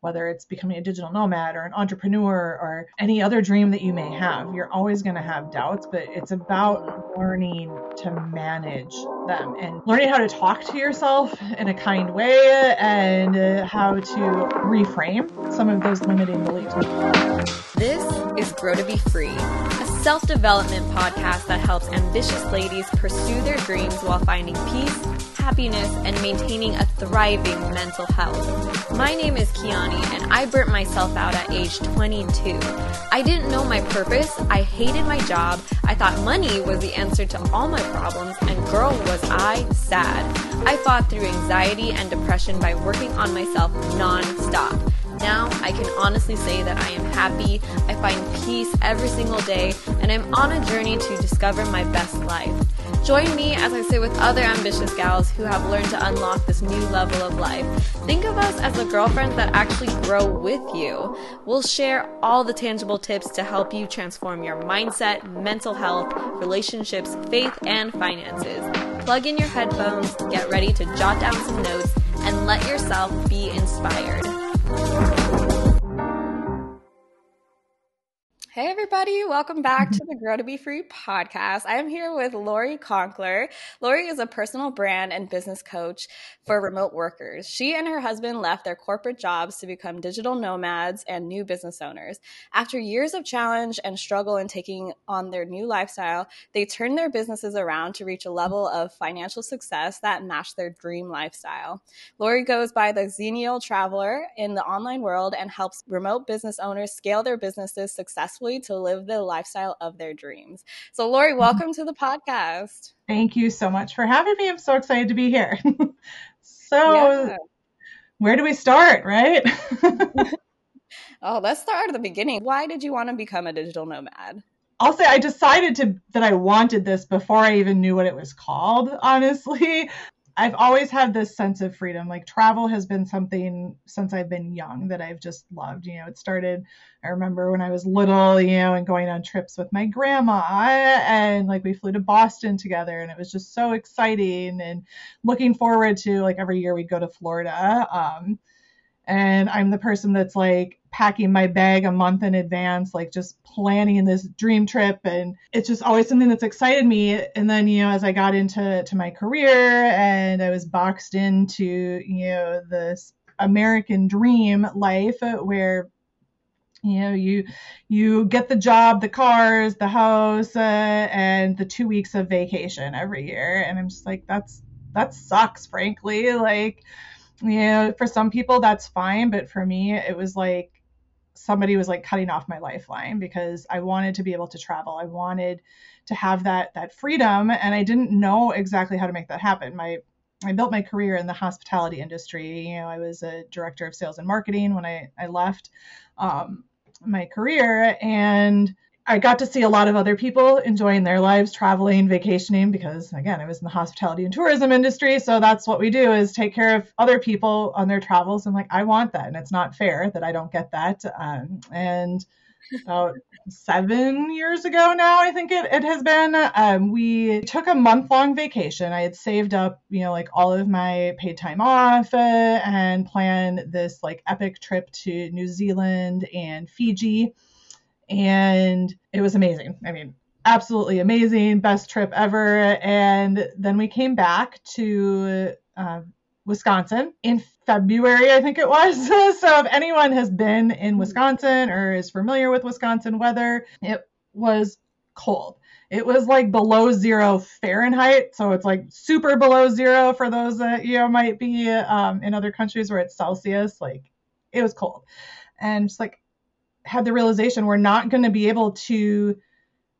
whether it's becoming a digital nomad or an entrepreneur or any other dream that you may have. You're always going to have doubts, but it's about learning to manage them and learning how to talk to yourself in a kind way and how to reframe some of those limiting beliefs. This is Grow to Be Free, a self development podcast that helps ambitious ladies pursue their dreams while finding peace happiness, and maintaining a thriving mental health. My name is Kiani, and I burnt myself out at age 22. I didn't know my purpose, I hated my job, I thought money was the answer to all my problems, and girl, was I sad. I fought through anxiety and depression by working on myself non stop. Now I can honestly say that I am happy, I find peace every single day, and I'm on a journey to discover my best life. Join me as I sit with other ambitious gals who have learned to unlock this new level of life. Think of us as the girlfriends that actually grow with you. We'll share all the tangible tips to help you transform your mindset, mental health, relationships, faith, and finances. Plug in your headphones, get ready to jot down some notes, and let yourself be inspired. Hey, everybody, welcome back to the Grow to Be Free podcast. I am here with Lori Conkler. Lori is a personal brand and business coach for remote workers. She and her husband left their corporate jobs to become digital nomads and new business owners. After years of challenge and struggle in taking on their new lifestyle, they turned their businesses around to reach a level of financial success that matched their dream lifestyle. Lori goes by the Xenial Traveler in the online world and helps remote business owners scale their businesses successfully to live the lifestyle of their dreams. So, Lori, mm-hmm. welcome to the podcast. Thank you so much for having me. I'm so excited to be here. so, yeah. where do we start, right? oh, let's start at the beginning. Why did you want to become a digital nomad? I'll say I decided to that I wanted this before I even knew what it was called, honestly. I've always had this sense of freedom. Like travel has been something since I've been young that I've just loved. You know, it started, I remember when I was little, you know, and going on trips with my grandma and like we flew to Boston together and it was just so exciting and looking forward to like every year we'd go to Florida. Um, and I'm the person that's like packing my bag a month in advance, like just planning this dream trip. And it's just always something that's excited me. And then, you know, as I got into to my career and I was boxed into, you know, this American dream life where you know you you get the job the cars the house uh, and the two weeks of vacation every year and i'm just like that's that sucks frankly like you know, for some people that's fine, but for me, it was like somebody was like cutting off my lifeline because I wanted to be able to travel. I wanted to have that that freedom, and I didn't know exactly how to make that happen. My I built my career in the hospitality industry. You know, I was a director of sales and marketing when I I left um, my career, and I got to see a lot of other people enjoying their lives, traveling, vacationing, because again, I was in the hospitality and tourism industry. So that's what we do is take care of other people on their travels. I'm like, I want that. And it's not fair that I don't get that. Um, and about seven years ago now, I think it, it has been, um, we took a month long vacation. I had saved up, you know, like all of my paid time off uh, and planned this like epic trip to New Zealand and Fiji and it was amazing. I mean, absolutely amazing, best trip ever. And then we came back to uh, Wisconsin in February, I think it was. so if anyone has been in Wisconsin or is familiar with Wisconsin weather, it was cold. It was like below zero Fahrenheit, so it's like super below zero for those that you know might be um, in other countries where it's Celsius. Like it was cold, and just like had the realization we're not going to be able to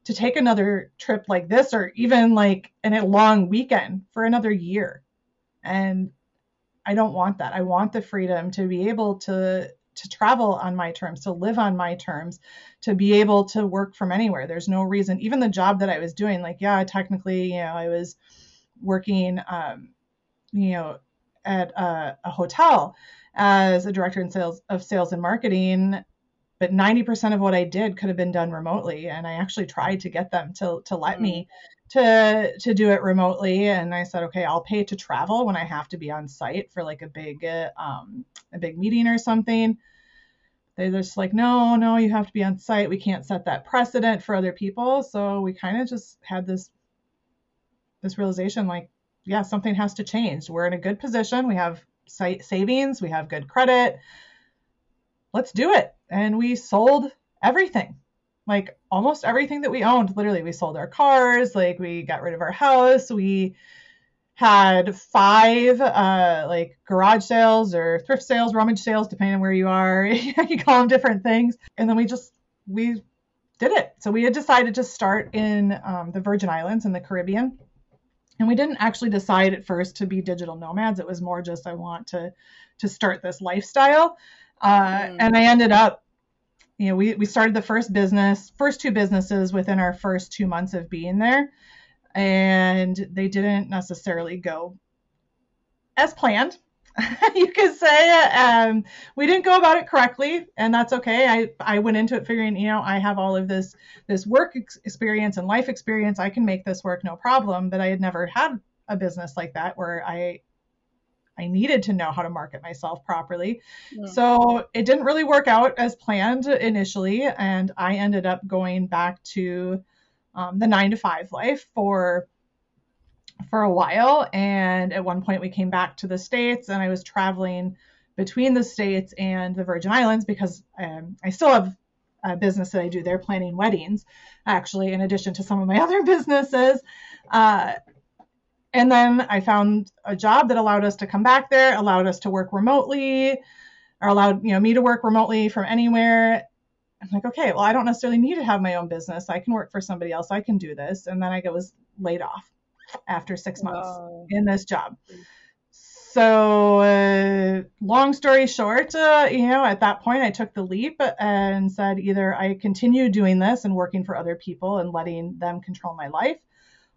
to take another trip like this or even like in a long weekend for another year. And i don't want that. I want the freedom to be able to to travel on my terms to live on my terms to be able to work from anywhere. There's no reason. Even the job that i was doing like yeah technically you know i was working um you know at a, a hotel as a director in sales of sales and marketing but 90% of what I did could have been done remotely. And I actually tried to get them to, to let me to to do it remotely and i said okay i'll pay to travel when i have to be on site for like a big uh, um, a big meeting or something. They're just like no no you have to be on site. We can't set that precedent for other people. So we kind of just had this this realization like yeah something has to change. We're in a good position. We have site savings. We have good credit let's do it and we sold everything like almost everything that we owned. Literally, we sold our cars, like we got rid of our house. We had five uh, like garage sales or thrift sales, rummage sales, depending on where you are. you call them different things. And then we just we did it. So we had decided to start in um, the Virgin Islands in the Caribbean. And we didn't actually decide at first to be digital nomads. It was more just I want to to start this lifestyle. Uh, mm. And I ended up you know, we, we started the first business, first two businesses within our first two months of being there. And they didn't necessarily go as planned. you could say um, we didn't go about it correctly, and that's okay. I, I went into it figuring, you know, I have all of this this work experience and life experience. I can make this work, no problem. But I had never had a business like that where I I needed to know how to market myself properly. Yeah. So it didn't really work out as planned initially. And I ended up going back to um, the nine to five life for for a while. And at one point we came back to the States and I was traveling between the States and the Virgin Islands because um, I still have a business that I do there, planning weddings, actually, in addition to some of my other businesses. Uh, and then I found a job that allowed us to come back there, allowed us to work remotely, or allowed you know me to work remotely from anywhere. I'm like, okay, well, I don't necessarily need to have my own business. I can work for somebody else. I can do this. And then I was laid off after six months in this job. So, uh, long story short, uh, you know, at that point, I took the leap and said either I continue doing this and working for other people and letting them control my life,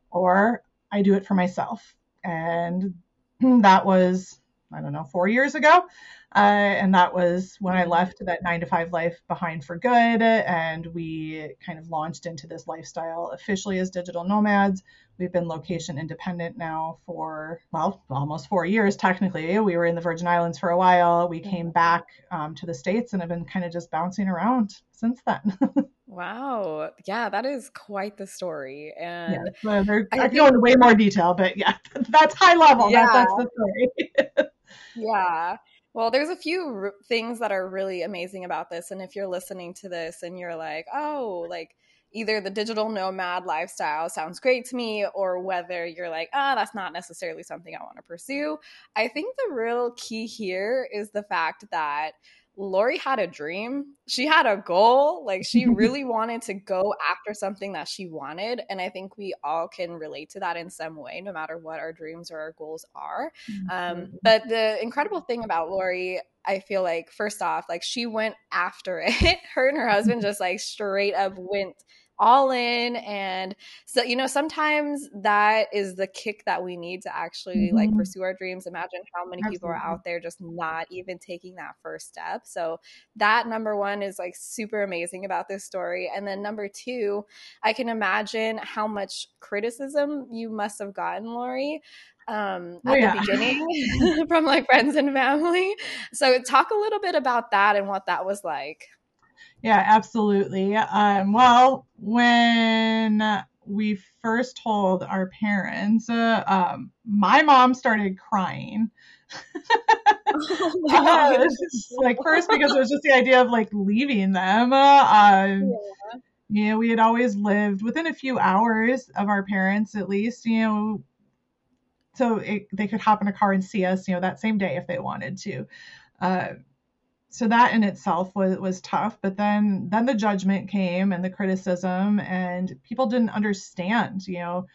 or I do it for myself. And that was, I don't know, four years ago. Uh, and that was when I left that nine to five life behind for good. And we kind of launched into this lifestyle officially as digital nomads. We've been location independent now for, well, almost four years technically. We were in the Virgin Islands for a while. We came back um, to the States and have been kind of just bouncing around since then. Wow. Yeah, that is quite the story. And yeah, I, I go into way more detail, but yeah, that's high level. Yeah. That, that's the story. yeah. Well, there's a few r- things that are really amazing about this. And if you're listening to this and you're like, oh, like either the digital nomad lifestyle sounds great to me, or whether you're like, ah, oh, that's not necessarily something I want to pursue, I think the real key here is the fact that Lori had a dream. She had a goal. Like she really wanted to go after something that she wanted. And I think we all can relate to that in some way, no matter what our dreams or our goals are. Um, mm-hmm. but the incredible thing about Lori, I feel like, first off, like she went after it. Her and her husband just like straight up went all in and so you know sometimes that is the kick that we need to actually mm-hmm. like pursue our dreams imagine how many Absolutely. people are out there just not even taking that first step so that number one is like super amazing about this story and then number two i can imagine how much criticism you must have gotten lori um, oh, at yeah. the beginning from like friends and family. So, talk a little bit about that and what that was like. Yeah, absolutely. Um, well, when we first told our parents, uh, um, my mom started crying. oh uh, like first because it was just the idea of like leaving them. Uh, um, yeah. You know, we had always lived within a few hours of our parents, at least. You know, so it, they could hop in a car and see us. You know, that same day if they wanted to. So that in itself was was tough but then then the judgment came and the criticism and people didn't understand you know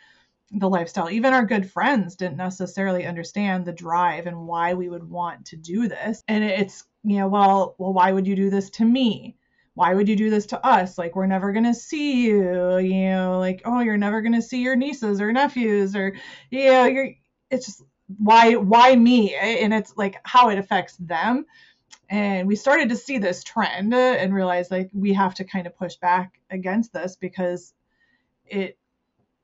the lifestyle. Even our good friends didn't necessarily understand the drive and why we would want to do this. And it's you know well well why would you do this to me? Why would you do this to us? Like we're never going to see you you know like oh you're never going to see your nieces or nephews or you know you're it's just why why me? And it's like how it affects them and we started to see this trend and realize like we have to kind of push back against this because it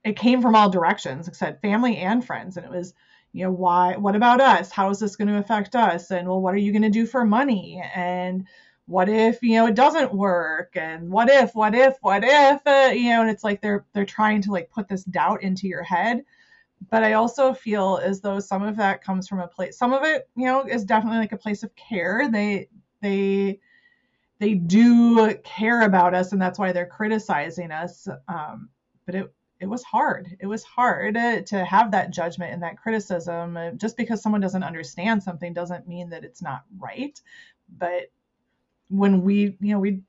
it came from all directions, like said, family and friends. And it was, you know, why, what about us? How is this going to affect us? And well, what are you going to do for money? And what if, you know, it doesn't work? And what if, what if, what if, uh, you know, and it's like they're, they're trying to like put this doubt into your head. But I also feel as though some of that comes from a place, some of it, you know, is definitely like a place of care. They, they, they do care about us and that's why they're criticizing us. Um, but it, it was hard. It was hard to have that judgment and that criticism. Just because someone doesn't understand something doesn't mean that it's not right. But when we, you know, we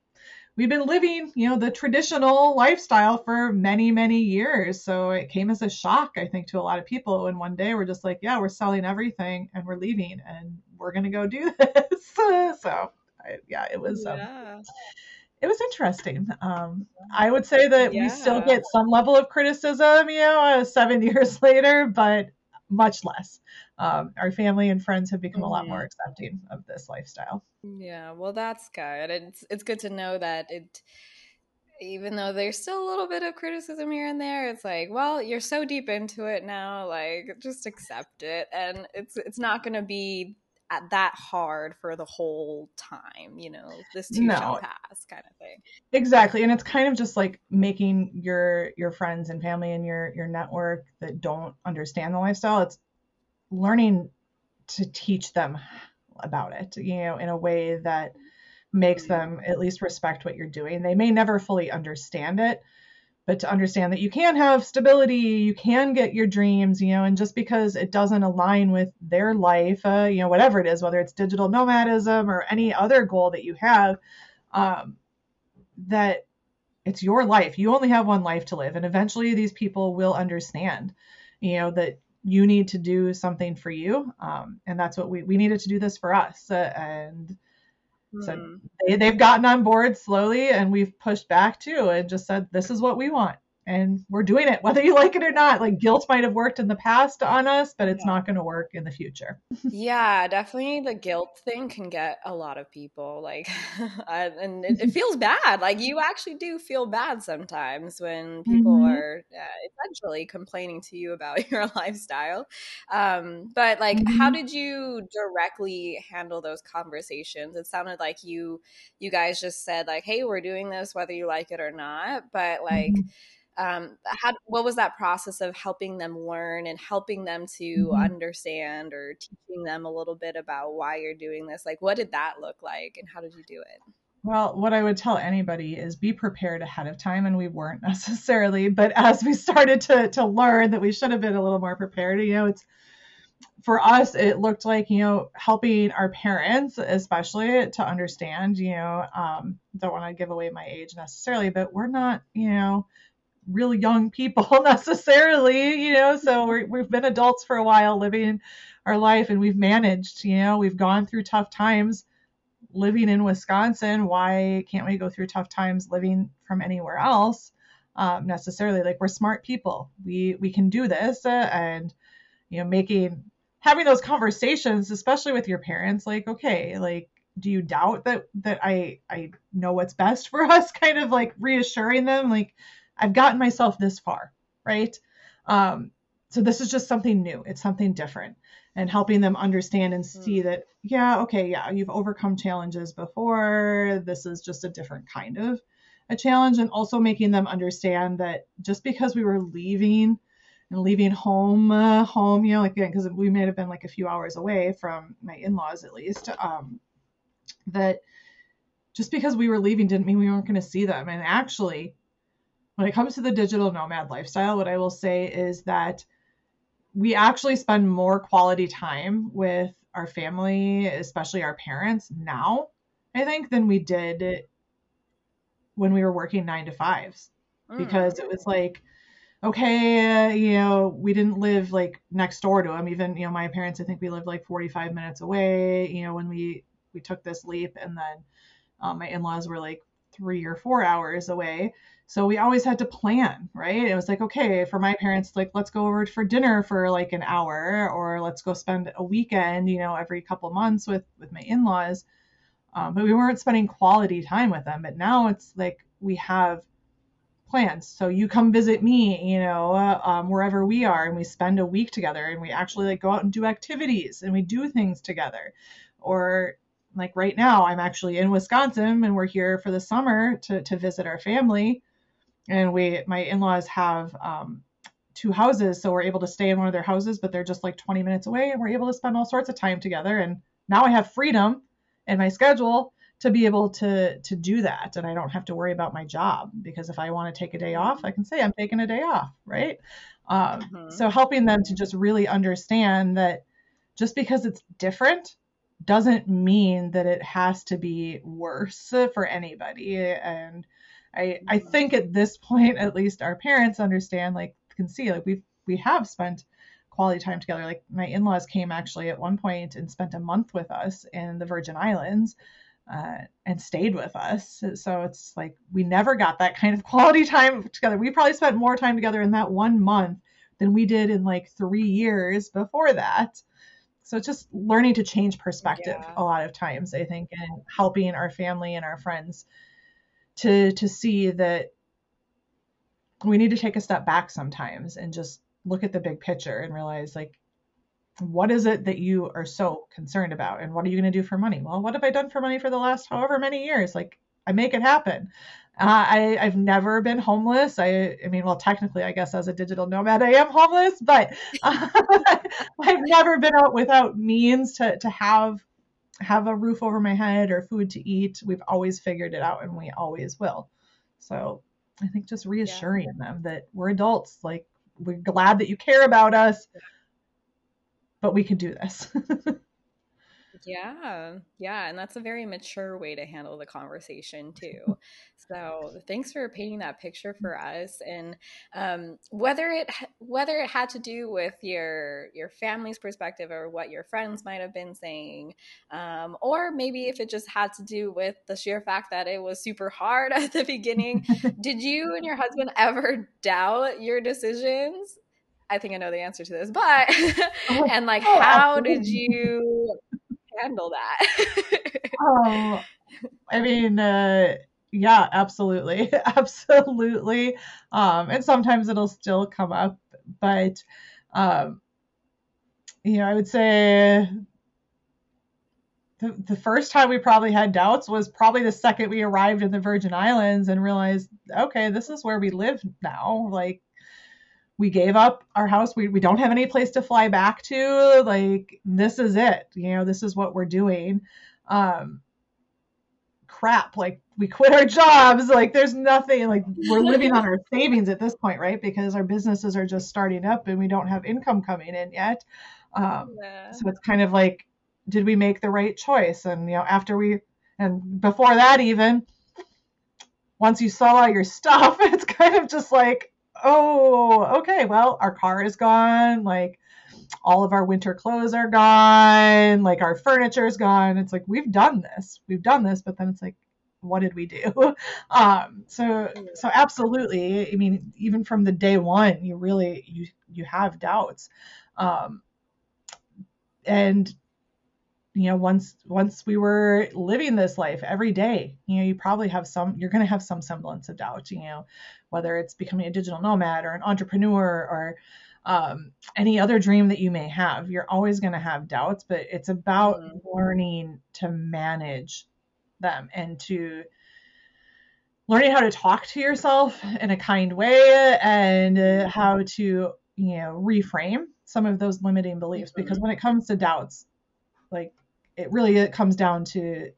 we've been living, you know, the traditional lifestyle for many, many years. So it came as a shock, I think, to a lot of people. And one day we're just like, yeah, we're selling everything and we're leaving and we're going to go do this. so I, yeah, it was. Um, yeah. Um, it was interesting. Um, I would say that yeah. we still get some level of criticism, you know, uh, seven years later, but much less. Um, our family and friends have become a lot more mm-hmm. accepting of this lifestyle. Yeah, well, that's good. It's it's good to know that it, even though there's still a little bit of criticism here and there, it's like, well, you're so deep into it now, like just accept it, and it's it's not going to be that hard for the whole time you know this too no. shall pass kind of thing. Exactly and it's kind of just like making your your friends and family and your your network that don't understand the lifestyle it's learning to teach them about it you know in a way that makes them at least respect what you're doing. They may never fully understand it but to understand that you can have stability, you can get your dreams, you know, and just because it doesn't align with their life, uh, you know, whatever it is, whether it's digital nomadism or any other goal that you have, um, that it's your life. You only have one life to live, and eventually these people will understand, you know, that you need to do something for you, um, and that's what we we needed to do this for us, uh, and so hmm. they, they've gotten on board slowly and we've pushed back too and just said, this is what we want and we're doing it whether you like it or not like guilt might have worked in the past on us but it's yeah. not going to work in the future yeah definitely the guilt thing can get a lot of people like and it, it, feels bad like you actually do feel bad sometimes when people mm-hmm. are uh, essentially complaining to you about your lifestyle um, but like mm-hmm. how did you directly handle those conversations it sounded like you you guys just said like hey we're doing this whether you like it or not but like mm-hmm um, how what was that process of helping them learn and helping them to mm-hmm. understand or teaching them a little bit about why you're doing this like what did that look like and how did you do it well, what I would tell anybody is be prepared ahead of time, and we weren't necessarily. But as we started to to learn that we should have been a little more prepared, you know, it's for us. It looked like you know helping our parents, especially, to understand. You know, um, don't want to give away my age necessarily, but we're not, you know, really young people necessarily, you know, so we we've been adults for a while living our life and we've managed, you know, we've gone through tough times living in Wisconsin. Why can't we go through tough times living from anywhere else? Um, necessarily like we're smart people. We, we can do this uh, and, you know, making, having those conversations, especially with your parents, like, okay, like, do you doubt that, that I, I know what's best for us? Kind of like reassuring them, like, I've gotten myself this far, right? Um, so this is just something new. It's something different and helping them understand and see mm. that, yeah, okay, yeah, you've overcome challenges before. This is just a different kind of a challenge. And also making them understand that just because we were leaving and leaving home, uh, home, you know, like, again, because we may have been like a few hours away from my in laws at least, um, that just because we were leaving didn't mean we weren't going to see them. And actually, when it comes to the digital nomad lifestyle, what I will say is that we actually spend more quality time with our family, especially our parents now, I think, than we did when we were working nine to fives. Mm. Because it was like, okay, uh, you know, we didn't live like next door to them. Even, you know, my parents, I think we lived like 45 minutes away, you know, when we, we took this leap. And then um, my in laws were like three or four hours away. So we always had to plan, right? It was like, okay, for my parents, like, let's go over for dinner for like an hour, or let's go spend a weekend, you know, every couple months with with my in-laws. Um, but we weren't spending quality time with them. But now it's like we have plans. So you come visit me, you know, uh, um, wherever we are, and we spend a week together, and we actually like go out and do activities, and we do things together. Or like right now, I'm actually in Wisconsin, and we're here for the summer to to visit our family, and we my in-laws have um, two houses, so we're able to stay in one of their houses, but they're just like 20 minutes away, and we're able to spend all sorts of time together. And now I have freedom in my schedule to be able to to do that and i don't have to worry about my job because if i want to take a day off i can say i'm taking a day off right um, mm-hmm. so helping them to just really understand that just because it's different doesn't mean that it has to be worse for anybody and i i think at this point at least our parents understand like can see like we've we have spent quality time together like my in-laws came actually at one point and spent a month with us in the virgin islands uh, and stayed with us. So it's like we never got that kind of quality time together. We probably spent more time together in that one month than we did in like three years before that. So it's just learning to change perspective yeah. a lot of times, I think, and helping our family and our friends to to see that we need to take a step back sometimes and just look at the big picture and realize like what is it that you are so concerned about and what are you going to do for money? Well what have i done for money for the last however many years? Like i make it happen. Uh, I, I've never been homeless. I, I mean, well, technically, I guess as a digital nomad, I am homeless, but uh, I've never been out without means to, to have have a roof over my head or food to eat. We've always figured it out, and we always will. So I think just reassuring yeah. them that we're adults. Like we're glad that you care about us but we can do this. yeah, yeah, and that's a very mature way to handle the conversation too. so thanks for painting that picture for us, and um, whether it whether it had to do with your your family's perspective or what your friends might have been saying, um, or maybe if it just had to do with the sheer fact that it was super hard at the beginning. did you and your husband ever doubt your decisions? I think I know the answer to this, but oh, and like, oh, how did you handle that? oh, I mean, uh, yeah, absolutely, absolutely. Um, and sometimes it'll still come up, but um, you know, I would say the, the first time we probably had doubts was probably the second we arrived in the Virgin Islands and realized, okay, this is where we live now. Like, we gave up our house. We, we don't have any place to fly back to. Like, this is it. You know, this is what we're doing. Um, crap. Like, we quit our jobs. Like, there's nothing. Like, we're living on our savings at this point, right? Because our businesses are just starting up and we don't have income coming in yet. Um, yeah. So it's kind of like, did we make the right choice? And, you know, after we, and before that, even, once you sell all your stuff, it's kind of just like, oh, okay, well, our car is gone. Like, all of our winter clothes are gone. Like, our furniture is gone. It's like, we've done this. We've done this. But then it's like, what did we do? Um, so, so absolutely. I mean, even from the day one, you really, you, you have doubts. Um, and you know once once we were living this life every day you know you probably have some you're going to have some semblance of doubt you know whether it's becoming a digital nomad or an entrepreneur or um, any other dream that you may have you're always going to have doubts but it's about mm-hmm. learning to manage them and to learning how to talk to yourself in a kind way and uh, how to you know reframe some of those limiting beliefs because mm-hmm. when it comes to doubts like it really it comes down to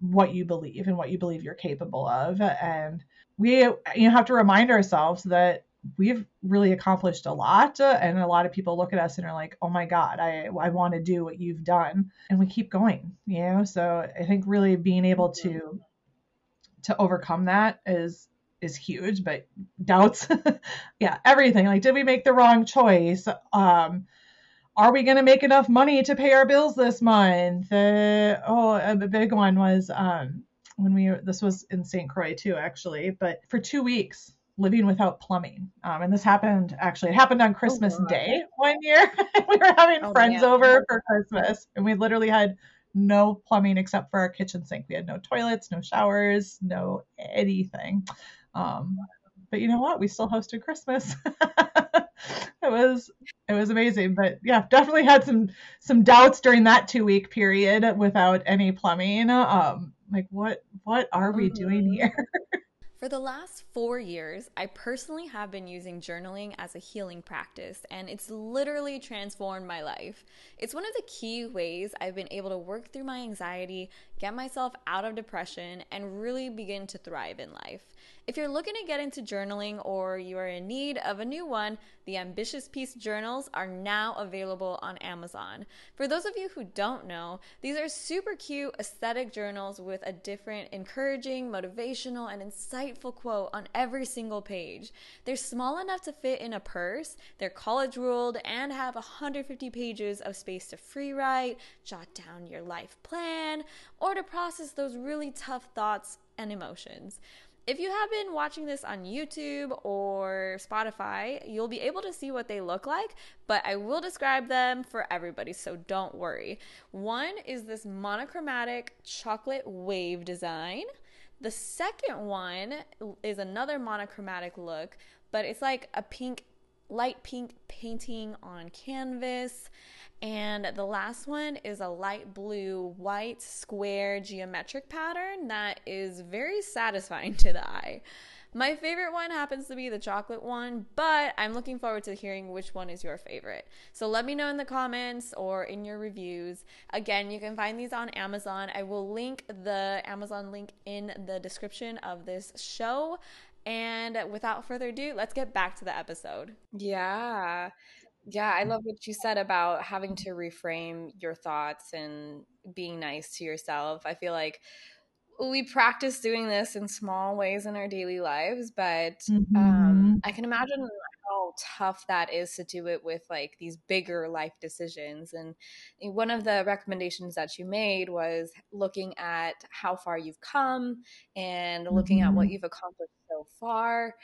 what you believe and what you believe you're capable of. And we you know, have to remind ourselves that we've really accomplished a lot and a lot of people look at us and are like oh my god i i want to do what you've done. And we keep going you know? So i think really being able to to overcome that is is huge but doubts yeah everything. Like did we make the wrong choice? Um are we going to make enough money to pay our bills this month? Uh, oh, a big one was um, when we, this was in St. Croix too, actually, but for two weeks living without plumbing. Um, and this happened, actually, it happened on Christmas oh, Day one year. we were having oh, friends man. over for Christmas and we literally had no plumbing except for our kitchen sink. We had no toilets, no showers, no anything. Um, but you know what? We still hosted Christmas. it was it was amazing. But yeah, definitely had some some doubts during that two week period without any plumbing. Um, like what what are we doing mm-hmm. here? For the last four years, I personally have been using journaling as a healing practice, and it's literally transformed my life. It's one of the key ways I've been able to work through my anxiety, get myself out of depression, and really begin to thrive in life. If you're looking to get into journaling or you are in need of a new one, the Ambitious Peace journals are now available on Amazon. For those of you who don't know, these are super cute aesthetic journals with a different encouraging, motivational, and insightful quote on every single page. They're small enough to fit in a purse, they're college ruled, and have 150 pages of space to free write, jot down your life plan, or to process those really tough thoughts and emotions. If you have been watching this on YouTube or Spotify, you'll be able to see what they look like, but I will describe them for everybody, so don't worry. One is this monochromatic chocolate wave design. The second one is another monochromatic look, but it's like a pink, light pink painting on canvas. And the last one is a light blue, white, square geometric pattern that is very satisfying to the eye. My favorite one happens to be the chocolate one, but I'm looking forward to hearing which one is your favorite. So let me know in the comments or in your reviews. Again, you can find these on Amazon. I will link the Amazon link in the description of this show. And without further ado, let's get back to the episode. Yeah. Yeah, I love what you said about having to reframe your thoughts and being nice to yourself. I feel like we practice doing this in small ways in our daily lives, but um, mm-hmm. um, I can imagine how tough that is to do it with like these bigger life decisions. And one of the recommendations that you made was looking at how far you've come and looking mm-hmm. at what mm-hmm. you've accomplished so far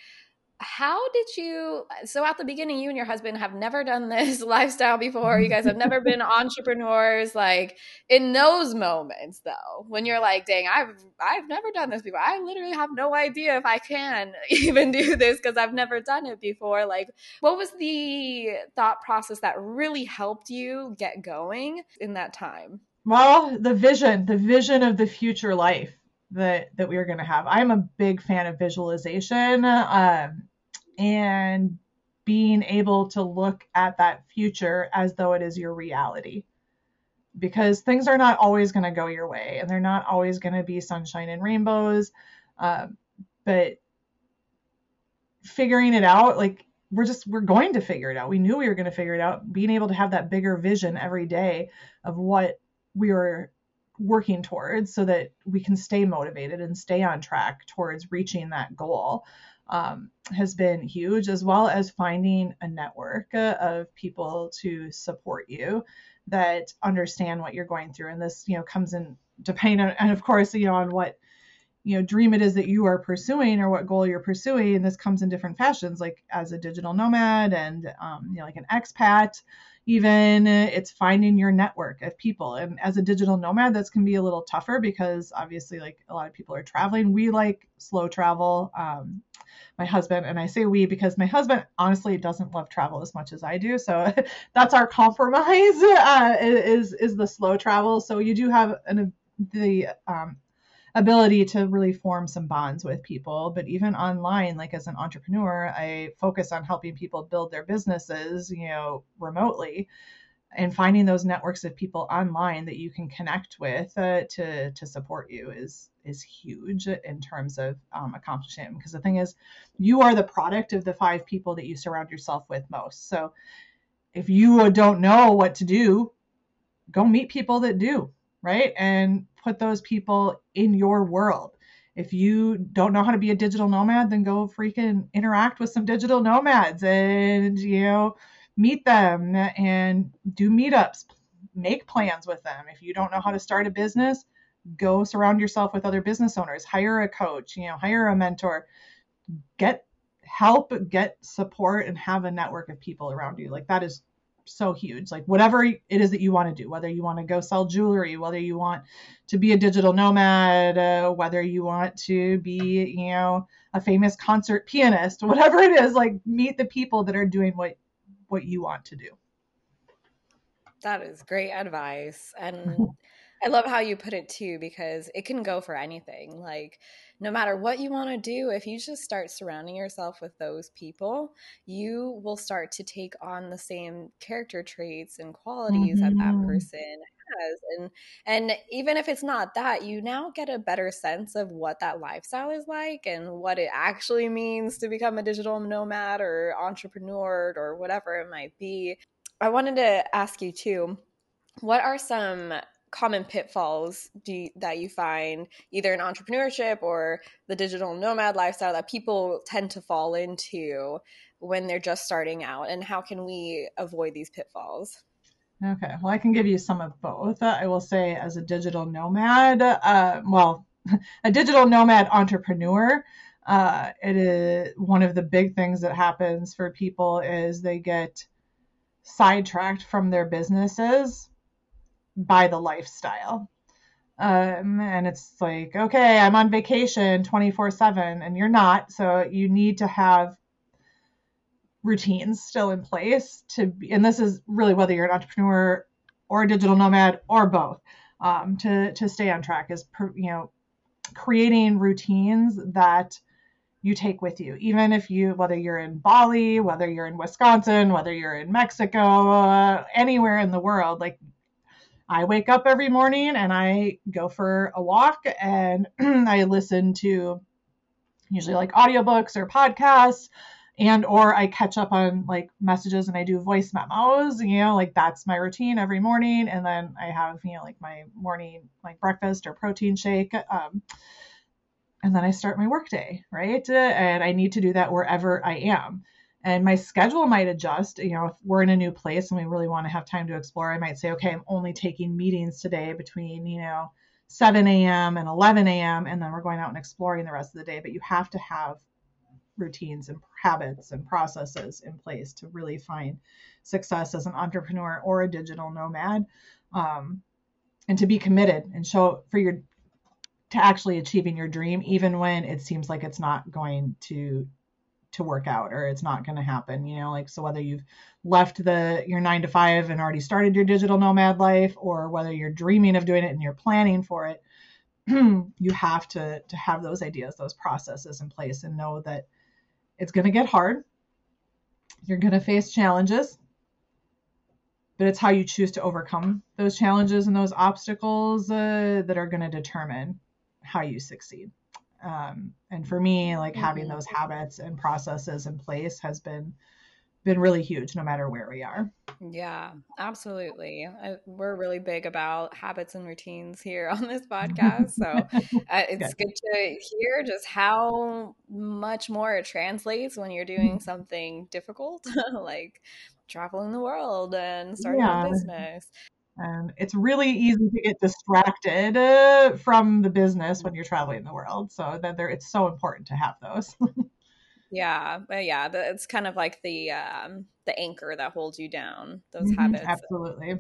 how did you so at the beginning you and your husband have never done this lifestyle before. You guys have never been entrepreneurs like in those moments though when you're like dang i've i've never done this before. I literally have no idea if i can even do this because i've never done it before. Like what was the thought process that really helped you get going in that time? Well the vision the vision of the future life that that we are going to have. I'm a big fan of visualization um, and being able to look at that future as though it is your reality. Because things are not always going to go your way, and they're not always going to be sunshine and rainbows. Um, but figuring it out, like we're just we're going to figure it out. We knew we were going to figure it out. Being able to have that bigger vision every day of what we were working towards so that we can stay motivated and stay on track towards reaching that goal um, has been huge, as well as finding a network uh, of people to support you that understand what you're going through. And this, you know, comes in depending on, and of course, you know, on what you know dream it is that you are pursuing or what goal you're pursuing. And this comes in different fashions, like as a digital nomad and um, you know, like an expat even it's finding your network of people. And as a digital nomad that's can be a little tougher because obviously like a lot of people are traveling. We like slow travel. Um, my husband and i say we because my husband honestly doesn't love travel as much as i do. So that's our compromise uh, is is the slow travel. So you do have an the um, ability to really form some bonds with people. But even online, like as an entrepreneur, I focus on helping people build their businesses, you know, remotely and finding those networks of people online that you can connect with uh, to to support you is is huge in terms of um, accomplishing because the thing is you are the product of the five people that you surround yourself with most. So if you don't know what to do go meet people that do right? And put those people in your world. If you don't know how to be a digital nomad, then go freaking interact with some digital nomads and, you know, meet them and do meetups, make plans with them. If you don't know how to start a business, go surround yourself with other business owners, hire a coach, you know, hire a mentor, get help, get support, and have a network of people around you. Like that is so huge. Like whatever it is that you want to do, whether you want to go sell jewelry, whether you want to be a digital nomad, uh, whether you want to be, you know, a famous concert pianist, whatever it is, like meet the people that are doing what what you want to do. That is great advice. And I love how you put it too, because it can go for anything. Like, no matter what you want to do, if you just start surrounding yourself with those people, you will start to take on the same character traits and qualities mm-hmm. that that mm-hmm. person has. And and even if it's not that, you now get a better sense of what that lifestyle is like and what it actually means to become a digital nomad or entrepreneur or whatever it might be. I wanted to ask you too, what are some common pitfalls you, that you find either in entrepreneurship or the digital nomad lifestyle that people tend to fall into when they're just starting out? And how can we avoid these pitfalls? Okay well i can give you some of both. Uh, i will say as a digital nomad uh, well a digital nomad entrepreneur uh, it is one of the big things that happens for people is they get sidetracked from their businesses by the lifestyle. Um, and it's like, okay, I'm on vacation 24 7, and you're not. So you need to have routines still in place to be, and this is really whether you're an entrepreneur or a digital nomad or both, um, to, to stay on track is, you know, creating routines that you take with you even if you whether you're in bali whether you're in wisconsin whether you're in mexico uh, anywhere in the world like I wake up every morning and I go for a walk and I listen to usually like audiobooks or podcasts and or I catch up on like messages and I do voice memos, you know, like that's my routine every morning and then I have, you know, like my morning like breakfast or protein shake um and then I start my workday, right? And I need to do that wherever I am and my schedule might adjust you know if we're in a new place and we really want to have time to explore i might say okay i'm only taking meetings today between you know 7 a.m and 11 a.m and then we're going out and exploring the rest of the day. But you have to have routines and habits and processes in place to really find success as an entrepreneur or a digital nomad um, and to be committed and show for your to actually achieving your dream even when it seems like it's not going to to work out or it's not going to happen you know like so whether you've left the your 9 to 5 and already started your digital nomad life or whether you're dreaming of doing it and you're planning for it you have to to have those ideas those processes in place and know that it's going to get hard. You're going to face challenges but it's how you choose to overcome those challenges and those obstacles uh, that are going to determine how you succeed um, and for me like mm-hmm. having those habits and processes in place has been been really huge no matter where we are yeah absolutely I, we're really big about habits and routines here on this podcast so uh, it's good. good to hear just how much more it translates when you're doing something difficult like traveling the world and starting yeah. a business and it's really easy to get distracted uh, from the business when you're traveling the world. So that there, it's so important to have those. yeah, but yeah, it's kind of like the um, the anchor that holds you down. Those mm-hmm, habits, absolutely.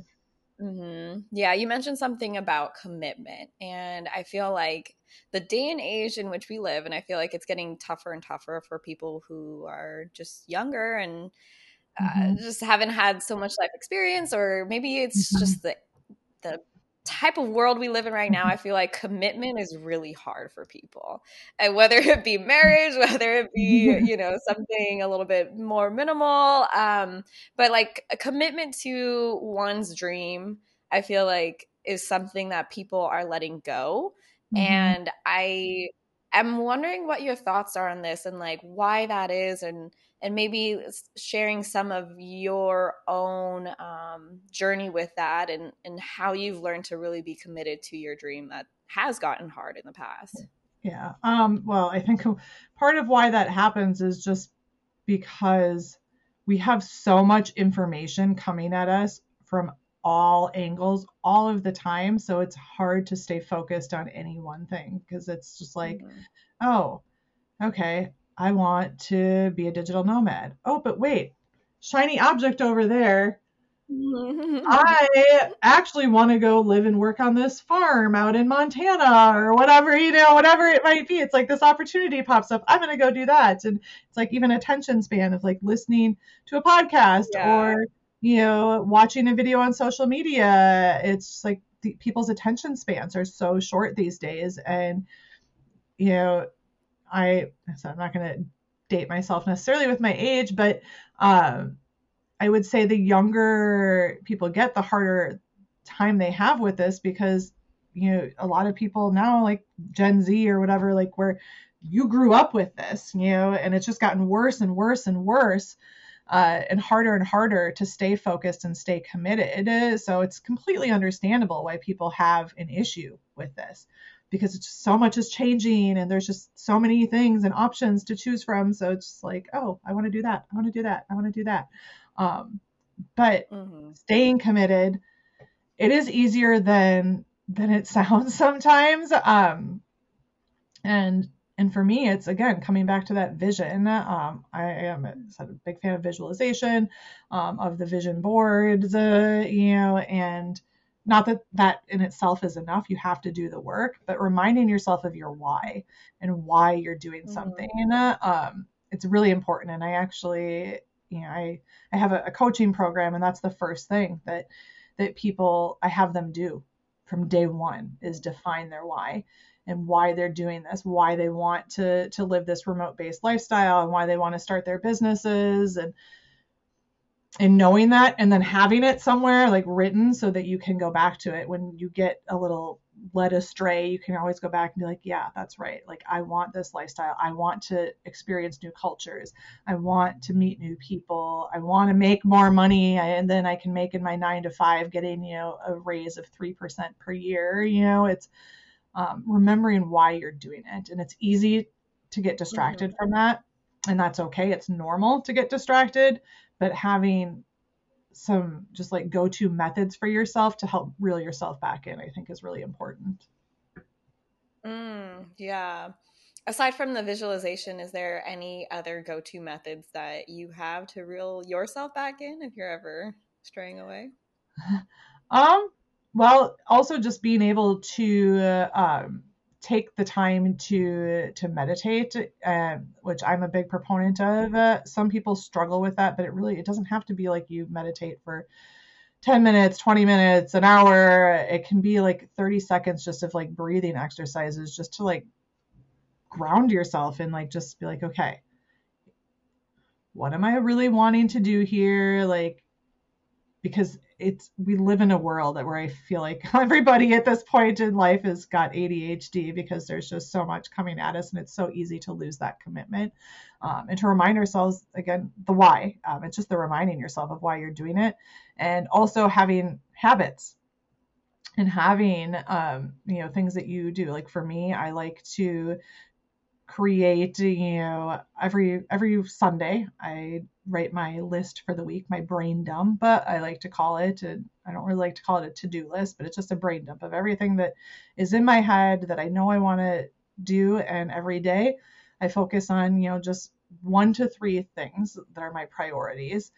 Mm-hmm. Yeah, you mentioned something about commitment, and I feel like the day and age in which we live, and I feel like it's getting tougher and tougher for people who are just younger and mm-hmm. uh, just haven't had so much life experience, or maybe it's mm-hmm. just the the type of world we live in right now, I feel like commitment is really hard for people. And whether it be marriage, whether it be, you know, something a little bit more minimal, um, but like a commitment to one's dream, I feel like is something that people are letting go. Mm-hmm. And I am wondering what your thoughts are on this and like why that is and and maybe sharing some of your own um, journey with that and, and how you've learned to really be committed to your dream that has gotten hard in the past. Yeah. Um, well, I think part of why that happens is just because we have so much information coming at us from all angles all of the time. So it's hard to stay focused on any one thing because it's just like, mm-hmm. oh, okay, I want to be a digital nomad. Oh, but wait, shiny object over there. I actually want to go live and work on this farm out in Montana or whatever, you know, whatever it might be. It's like this opportunity pops up. I'm going to go do that. And it's like even attention span of like listening to a podcast yeah. or, you know, watching a video on social media. It's like the, people's attention spans are so short these days. And, you know, I, so I'm not going to date myself necessarily with my age, but, um, I would say the younger people get, the harder time they have with this because you know a lot of people now like Gen Z or whatever like where you grew up with this, you know, and it's just gotten worse and worse and worse. Uh, and harder and harder to stay focused and stay committed. So it's completely understandable why people have an issue with this because it's so much is changing and there's just so many things and options to choose from. So it's just like, oh, I want to do that. I want to do that. I want to do that. Um, but mm-hmm. staying committed, it is easier than than it sounds sometimes. Um, and and for me, it's again coming back to that vision. Um, I am a, a, big fan of visualization, um, of the vision boards, uh, you know, and not that that in itself is enough. You have to do the work, but reminding yourself of your why and why you're doing mm-hmm. something. Mm-hmm. Um, it's really important. And I actually you know, I I have a, a coaching program, and that's the first thing that that people I have them do from day one is define their why and why they're doing this, why they want to to live this remote based lifestyle, and why they want to start their businesses, and and knowing that, and then having it somewhere like written so that you can go back to it when you get a little led astray, you can always go back and be like, yeah, that's right. Like, I want this lifestyle. I want to experience new cultures. I want to meet new people. I want to make more money. And then I can make in my nine to five, getting, you know, a raise of 3% per year. You know, it's um, remembering why you're doing it. And it's easy to get distracted mm-hmm. from that. And that's okay. It's normal to get distracted. But having some just like go to methods for yourself to help reel yourself back in, I think is really important. Mm, yeah. Aside from the visualization, is there any other go to methods that you have to reel yourself back in if you're ever straying away? um, well, also just being able to uh, um, take the time to to meditate, uh, which I'm a big proponent of. Uh, some people struggle with that, but it really it doesn't have to be like you meditate for 10 minutes, 20 minutes, an hour. It can be like 30 seconds just of like breathing exercises just to like ground yourself and like just be like, okay, what am I really wanting to do here? Like, because it's we live in a world where I feel like everybody at this point in life has got ADHD because there's just so much coming at us, and it's so easy to lose that commitment. Um, and to remind ourselves again the why. Um, it's just the reminding yourself of why you're doing it, and also having habits and having um, you know things that you do. Like for me, I like to create you know every every sunday i write my list for the week my brain dump but i like to call it and i don't really like to call it a to-do list but it's just a brain dump of everything that is in my head that i know i want to do and every day i focus on you know just one to three things that are my priorities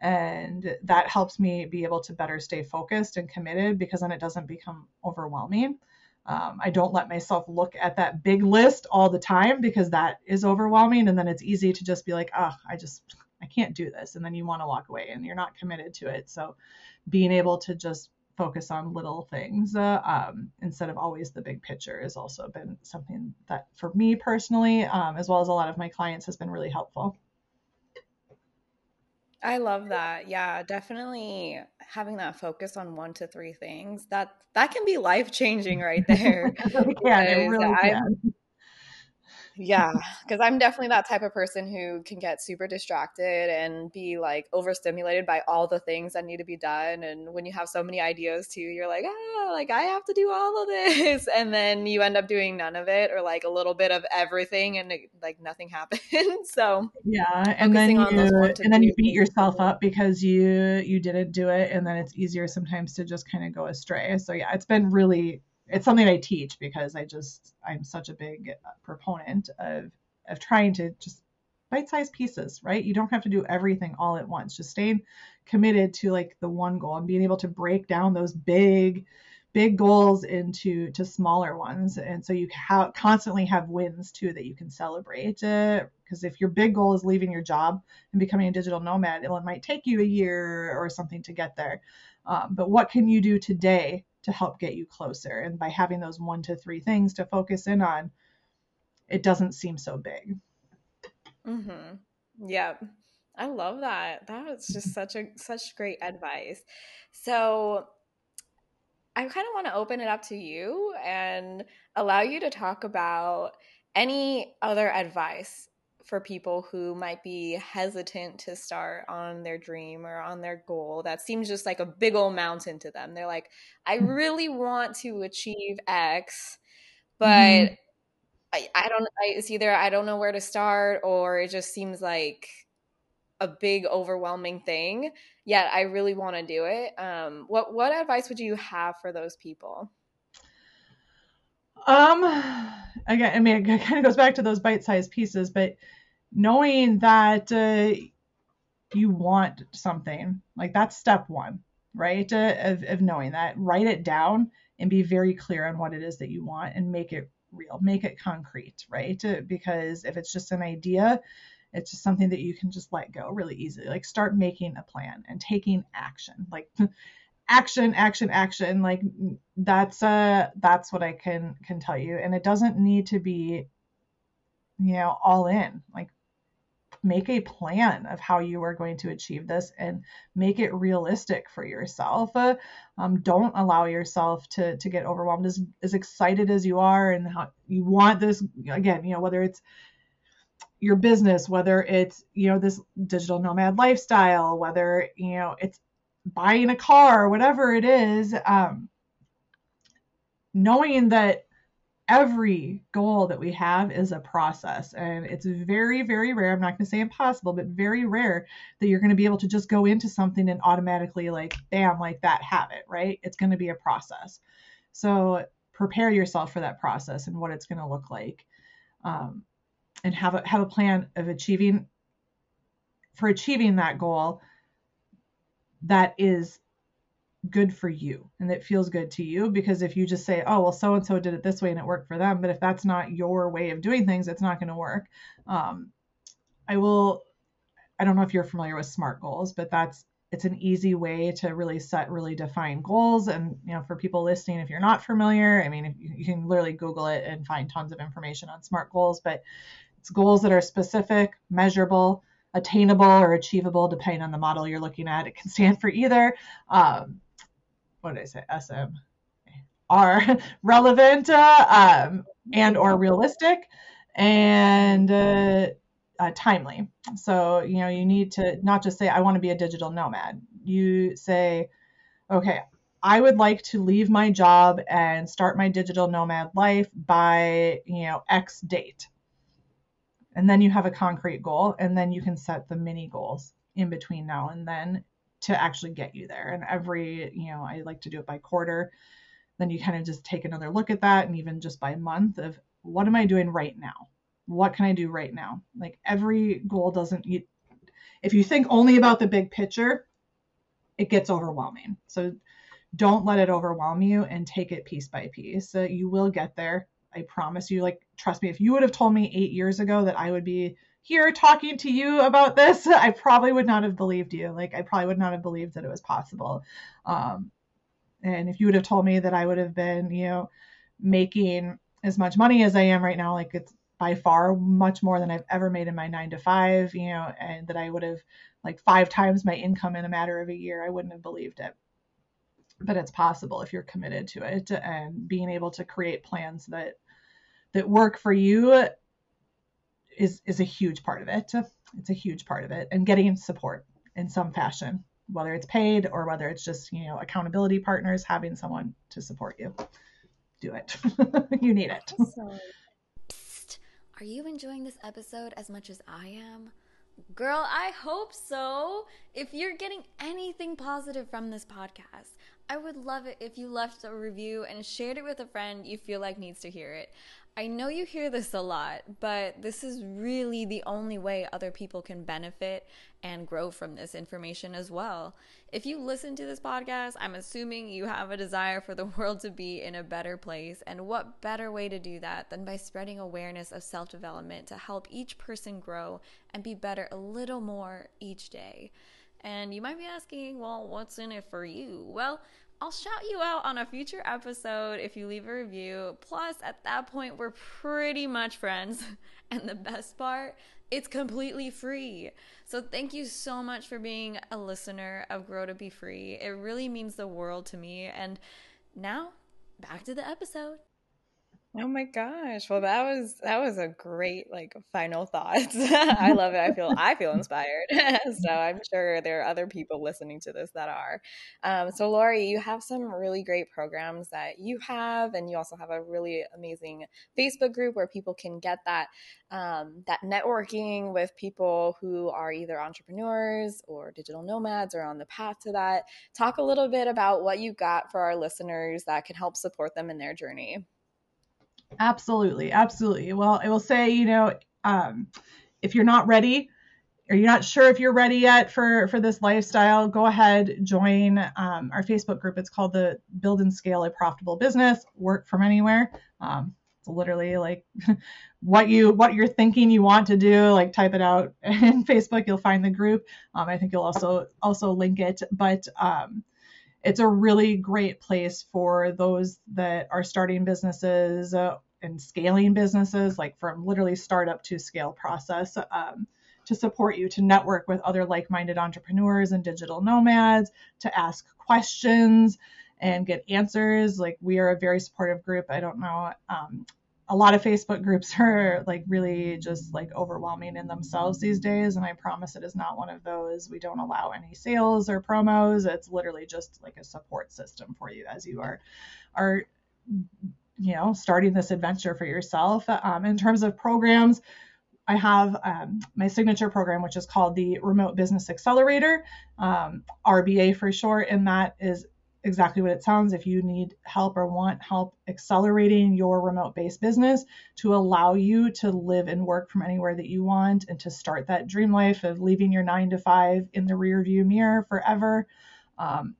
and that helps me be able to better stay focused and committed because then it doesn't become overwhelming um, I don't let myself look at that big list all the time because that is overwhelming. And then it's easy to just be like, oh, I just, I can't do this. And then you want to walk away and you're not committed to it. So being able to just focus on little things uh, um, instead of always the big picture has also been something that for me personally, um, as well as a lot of my clients, has been really helpful. I love that. Yeah, definitely having that focus on one to three things. That that can be life changing right there. yeah, it really can yeah because i'm definitely that type of person who can get super distracted and be like overstimulated by all the things that need to be done and when you have so many ideas too you're like ah like i have to do all of this and then you end up doing none of it or like a little bit of everything and it, like nothing happens so yeah and then you, and then you beat yourself up because you you didn't do it and then it's easier sometimes to just kind of go astray so yeah it's been really it's something I teach because I just I'm such a big proponent of of trying to just bite-sized pieces, right? You don't have to do everything all at once. Just staying committed to like the one goal and being able to break down those big big goals into to smaller ones and so you ha- constantly have wins too that you can celebrate because uh, if your big goal is leaving your job and becoming a digital nomad it might take you a year or something to get there um, but what can you do today to help get you closer. And by having those one to three things to focus in on it doesn't seem so big. Mm-hmm. yeah i love that. That's just such a such great advice. So I kind of want to open it up to you and allow you to talk about any other advice for people who might be hesitant to start on their dream or on their goal that seems just like a big old mountain to them. They're like, I mm. really want to achieve X, but mm-hmm. I, I don't, I, it's either I don't know where to start or it just seems like a big overwhelming thing yet i really want to do it um, what what advice would you have for those people um again i mean it kind of goes back to those bite-sized pieces but knowing that uh, you want something like that's step one right uh, of, of knowing that write it down and be very clear on what it is that you want and make it real make it concrete right uh, because if it's just an idea it's just something that you can just let go really easily. Like start making a plan and taking action. Like action, action, action. Like that's uh that's what I can can tell you. And it doesn't need to be, you know, all in. Like make a plan of how you are going to achieve this and make it realistic for yourself. Uh, um, don't allow yourself to to get overwhelmed. As as excited as you are and how you want this again, you know, whether it's your business, whether it's, you know, this digital nomad lifestyle, whether, you know, it's buying a car, whatever it is, um, knowing that every goal that we have is a process. And it's very very rare i'm not going to say impossible but very rare that you're going to be able to just go into something and automatically like bam like that have it right? It's going to be a process. So prepare yourself for that process and what it's going to look like um, and have a have a plan of achieving for achieving that goal that is good for you and that feels good to you because if you just say oh well so and so did it this way and it worked for them but if that's not your way of doing things it's not going to work. Um, i will i don't know if you're familiar with smart goals but that's it's an easy way to really set really defined goals. And you know for people listening if you're not familiar i mean you, you can literally google it and find tons of information on smart goals but it's goals that are specific, measurable, attainable, or achievable, depending on the model you're looking at. It can stand for either, um, what did I say, SM, are relevant uh, um, and or realistic and uh, uh, timely. So, you know, you need to not just say, I want to be a digital nomad. You say, okay, I would like to leave my job and start my digital nomad life by, you know, X date and then you have a concrete goal and then you can set the mini goals in between now and then to actually get you there. And every you know i like to do it by quarter. Then you kind of just take another look at that and even just by month of what am i doing right now? What can i do right now? Like every goal doesn't you, if you think only about the big picture it gets overwhelming. So don't let it overwhelm you and take it piece by piece. So you will get there I promise you, like, trust me, if you would have told me eight years ago that I would be here talking to you about this, I probably would not have believed you. Like, I probably would not have believed that it was possible. Um, and if you would have told me that I would have been, you know, making as much money as I am right now, like, it's by far much more than I've ever made in my nine to five, you know, and that I would have like five times my income in a matter of a year, I wouldn't have believed it but it's possible if you're committed to it and being able to create plans that that work for you is is a huge part of it it's a huge part of it and getting support in some fashion whether it's paid or whether it's just you know accountability partners having someone to support you do it you need it. Are you enjoying this episode as much as i am Girl, I hope so. If you're getting anything positive from this podcast, I would love it if you left a review and shared it with a friend you feel like needs to hear it. I know you hear this a lot, but this is really the only way other people can benefit and grow from this information as well. If you listen to this podcast, I'm assuming you have a desire for the world to be in a better place. And what better way to do that than by spreading awareness of self development to help each person grow and be better a little more each day? And you might be asking, well, what's in it for you? Well, I'll shout you out on a future episode if you leave a review. Plus, at that point, we're pretty much friends. And the best part, it's completely free. So, thank you so much for being a listener of Grow to Be Free. It really means the world to me. And now, back to the episode. Oh my gosh. Well, that was that was a great like final thoughts. I love it. I feel I feel inspired. so I'm sure there are other people listening to this that are. Um, so Lori, you have some really great programs that you have, and you also have a really amazing Facebook group where people can get that um, that networking with people who are either entrepreneurs or digital nomads or on the path to that. Talk a little bit about what you got for our listeners that can help support them in their journey. Absolutely, absolutely. Well, I will say, you know, um, if you're not ready or you're not sure if you're ready yet for for this lifestyle, go ahead join um, our Facebook group. It's called the Build and Scale a Profitable Business. Work from anywhere. Um, it's literally like what you what you're thinking you want to do. Like type it out in Facebook. You'll find the group. Um, I think you'll also also link it. But um, it's a really great place for those that are starting businesses uh, and scaling businesses, like from literally startup to scale process, um, to support you to network with other like minded entrepreneurs and digital nomads, to ask questions and get answers. Like, we are a very supportive group. I don't know. Um, a lot of Facebook groups are like really just like overwhelming in themselves these days. And I promise it is not one of those. We don't allow any sales or promos. It's literally just like a support system for you as you are are you know starting this adventure for yourself. Um, in terms of programs, I have um, my signature program, which is called the Remote Business Accelerator, um, RBA for short, and that is exactly what it sounds. If you need help or want help accelerating your remote based business to allow you to live and work from anywhere that you want and to start that dream life of leaving your nine to five in the rear view mirror forever um,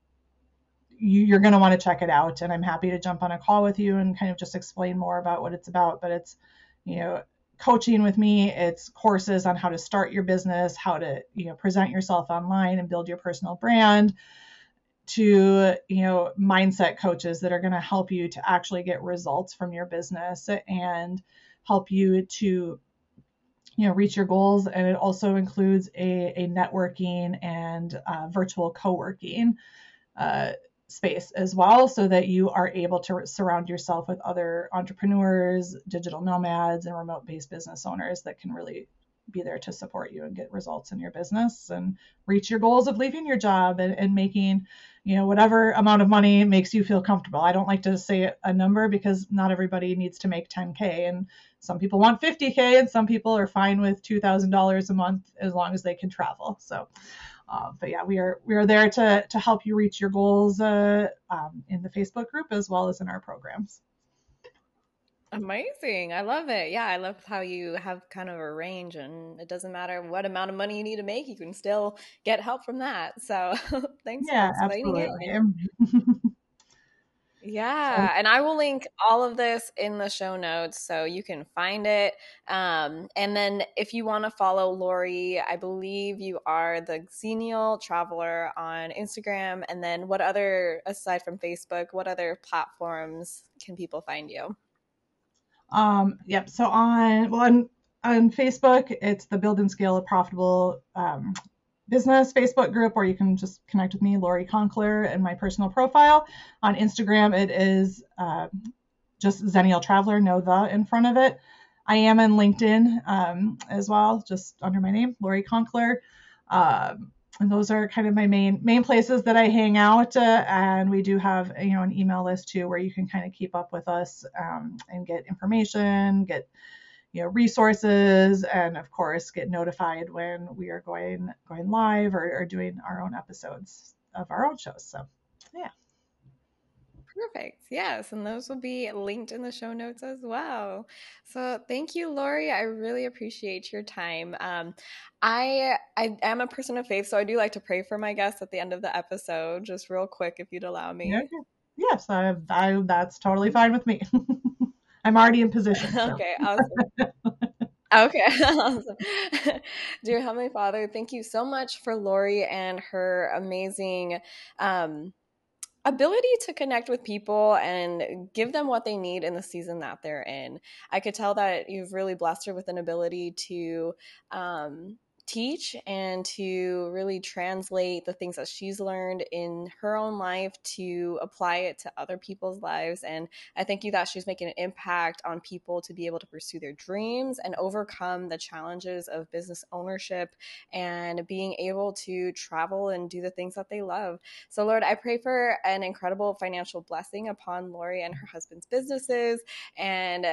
you, are going to want to check it out. And i'm happy to jump on a call with you and kind of just explain more about what it's about. But it's you know coaching with me it's courses on how to start your business how to you know present yourself online and build your personal brand to you know mindset coaches that are going to help you to actually get results from your business and help you to you know reach your goals. And it also includes a, a networking and uh, virtual co-working uh, space as well so that you are able to surround yourself with other entrepreneurs digital nomads and remote based business owners that can really be there to support you and get results in your business and reach your goals of leaving your job and, and making you know whatever amount of money makes you feel comfortable. I don't like to say a number because not everybody needs to make 10k and some people want 50k and some people are fine with $2000 a month as long as they can travel. So uh, but yeah we are we are there to to help you reach your goals uh, um, in the facebook group as well as in our programs Amazing. I love it. Yeah, I love how you have kind of a range and it doesn't matter what amount of money you need to make, you can still get help from that. So thanks yeah, for explaining absolutely. it. Yeah, and I will link all of this in the show notes so you can find it. Um, and then if you want to follow Lori, I believe you are the Xenial Traveler on Instagram. And then what other, aside from Facebook, what other platforms can people find you? Um, yep. So on well on on Facebook, it's the Build and Scale a Profitable um, Business Facebook group, or you can just connect with me, Lori Conkler, and my personal profile. On Instagram, it is uh, just Zenial Traveler, no the in front of it. I am on LinkedIn um, as well, just under my name, Lori Conkler. Um, and those are kind of my main main places that I hang out. Uh, and we do have you know an email list too, where you can kind of keep up with us um, and get information, get you know resources, and of course get notified when we are going going live or, or doing our own episodes of our own shows. So. Perfect. Yes. And those will be linked in the show notes as well. So thank you, Lori. I really appreciate your time. Um, I I am a person of faith, so I do like to pray for my guests at the end of the episode, just real quick, if you'd allow me. Yeah, yes, I, I that's totally fine with me. I'm already in position. So. Okay, awesome. Okay, awesome. Dear Heavenly Father, thank you so much for Lori and her amazing um, ability to connect with people and give them what they need in the season that they're in. I could tell that you've really blessed her with an ability to um, teach and to really translate the things that she's learned in her own life to apply it to other people's lives. And I thank you that she's making an impact on people to be able to pursue their dreams and overcome the challenges of business ownership and being able to travel and do the things that they love. So, Lord, I pray for an incredible financial blessing upon Lori and her husband's businesses. And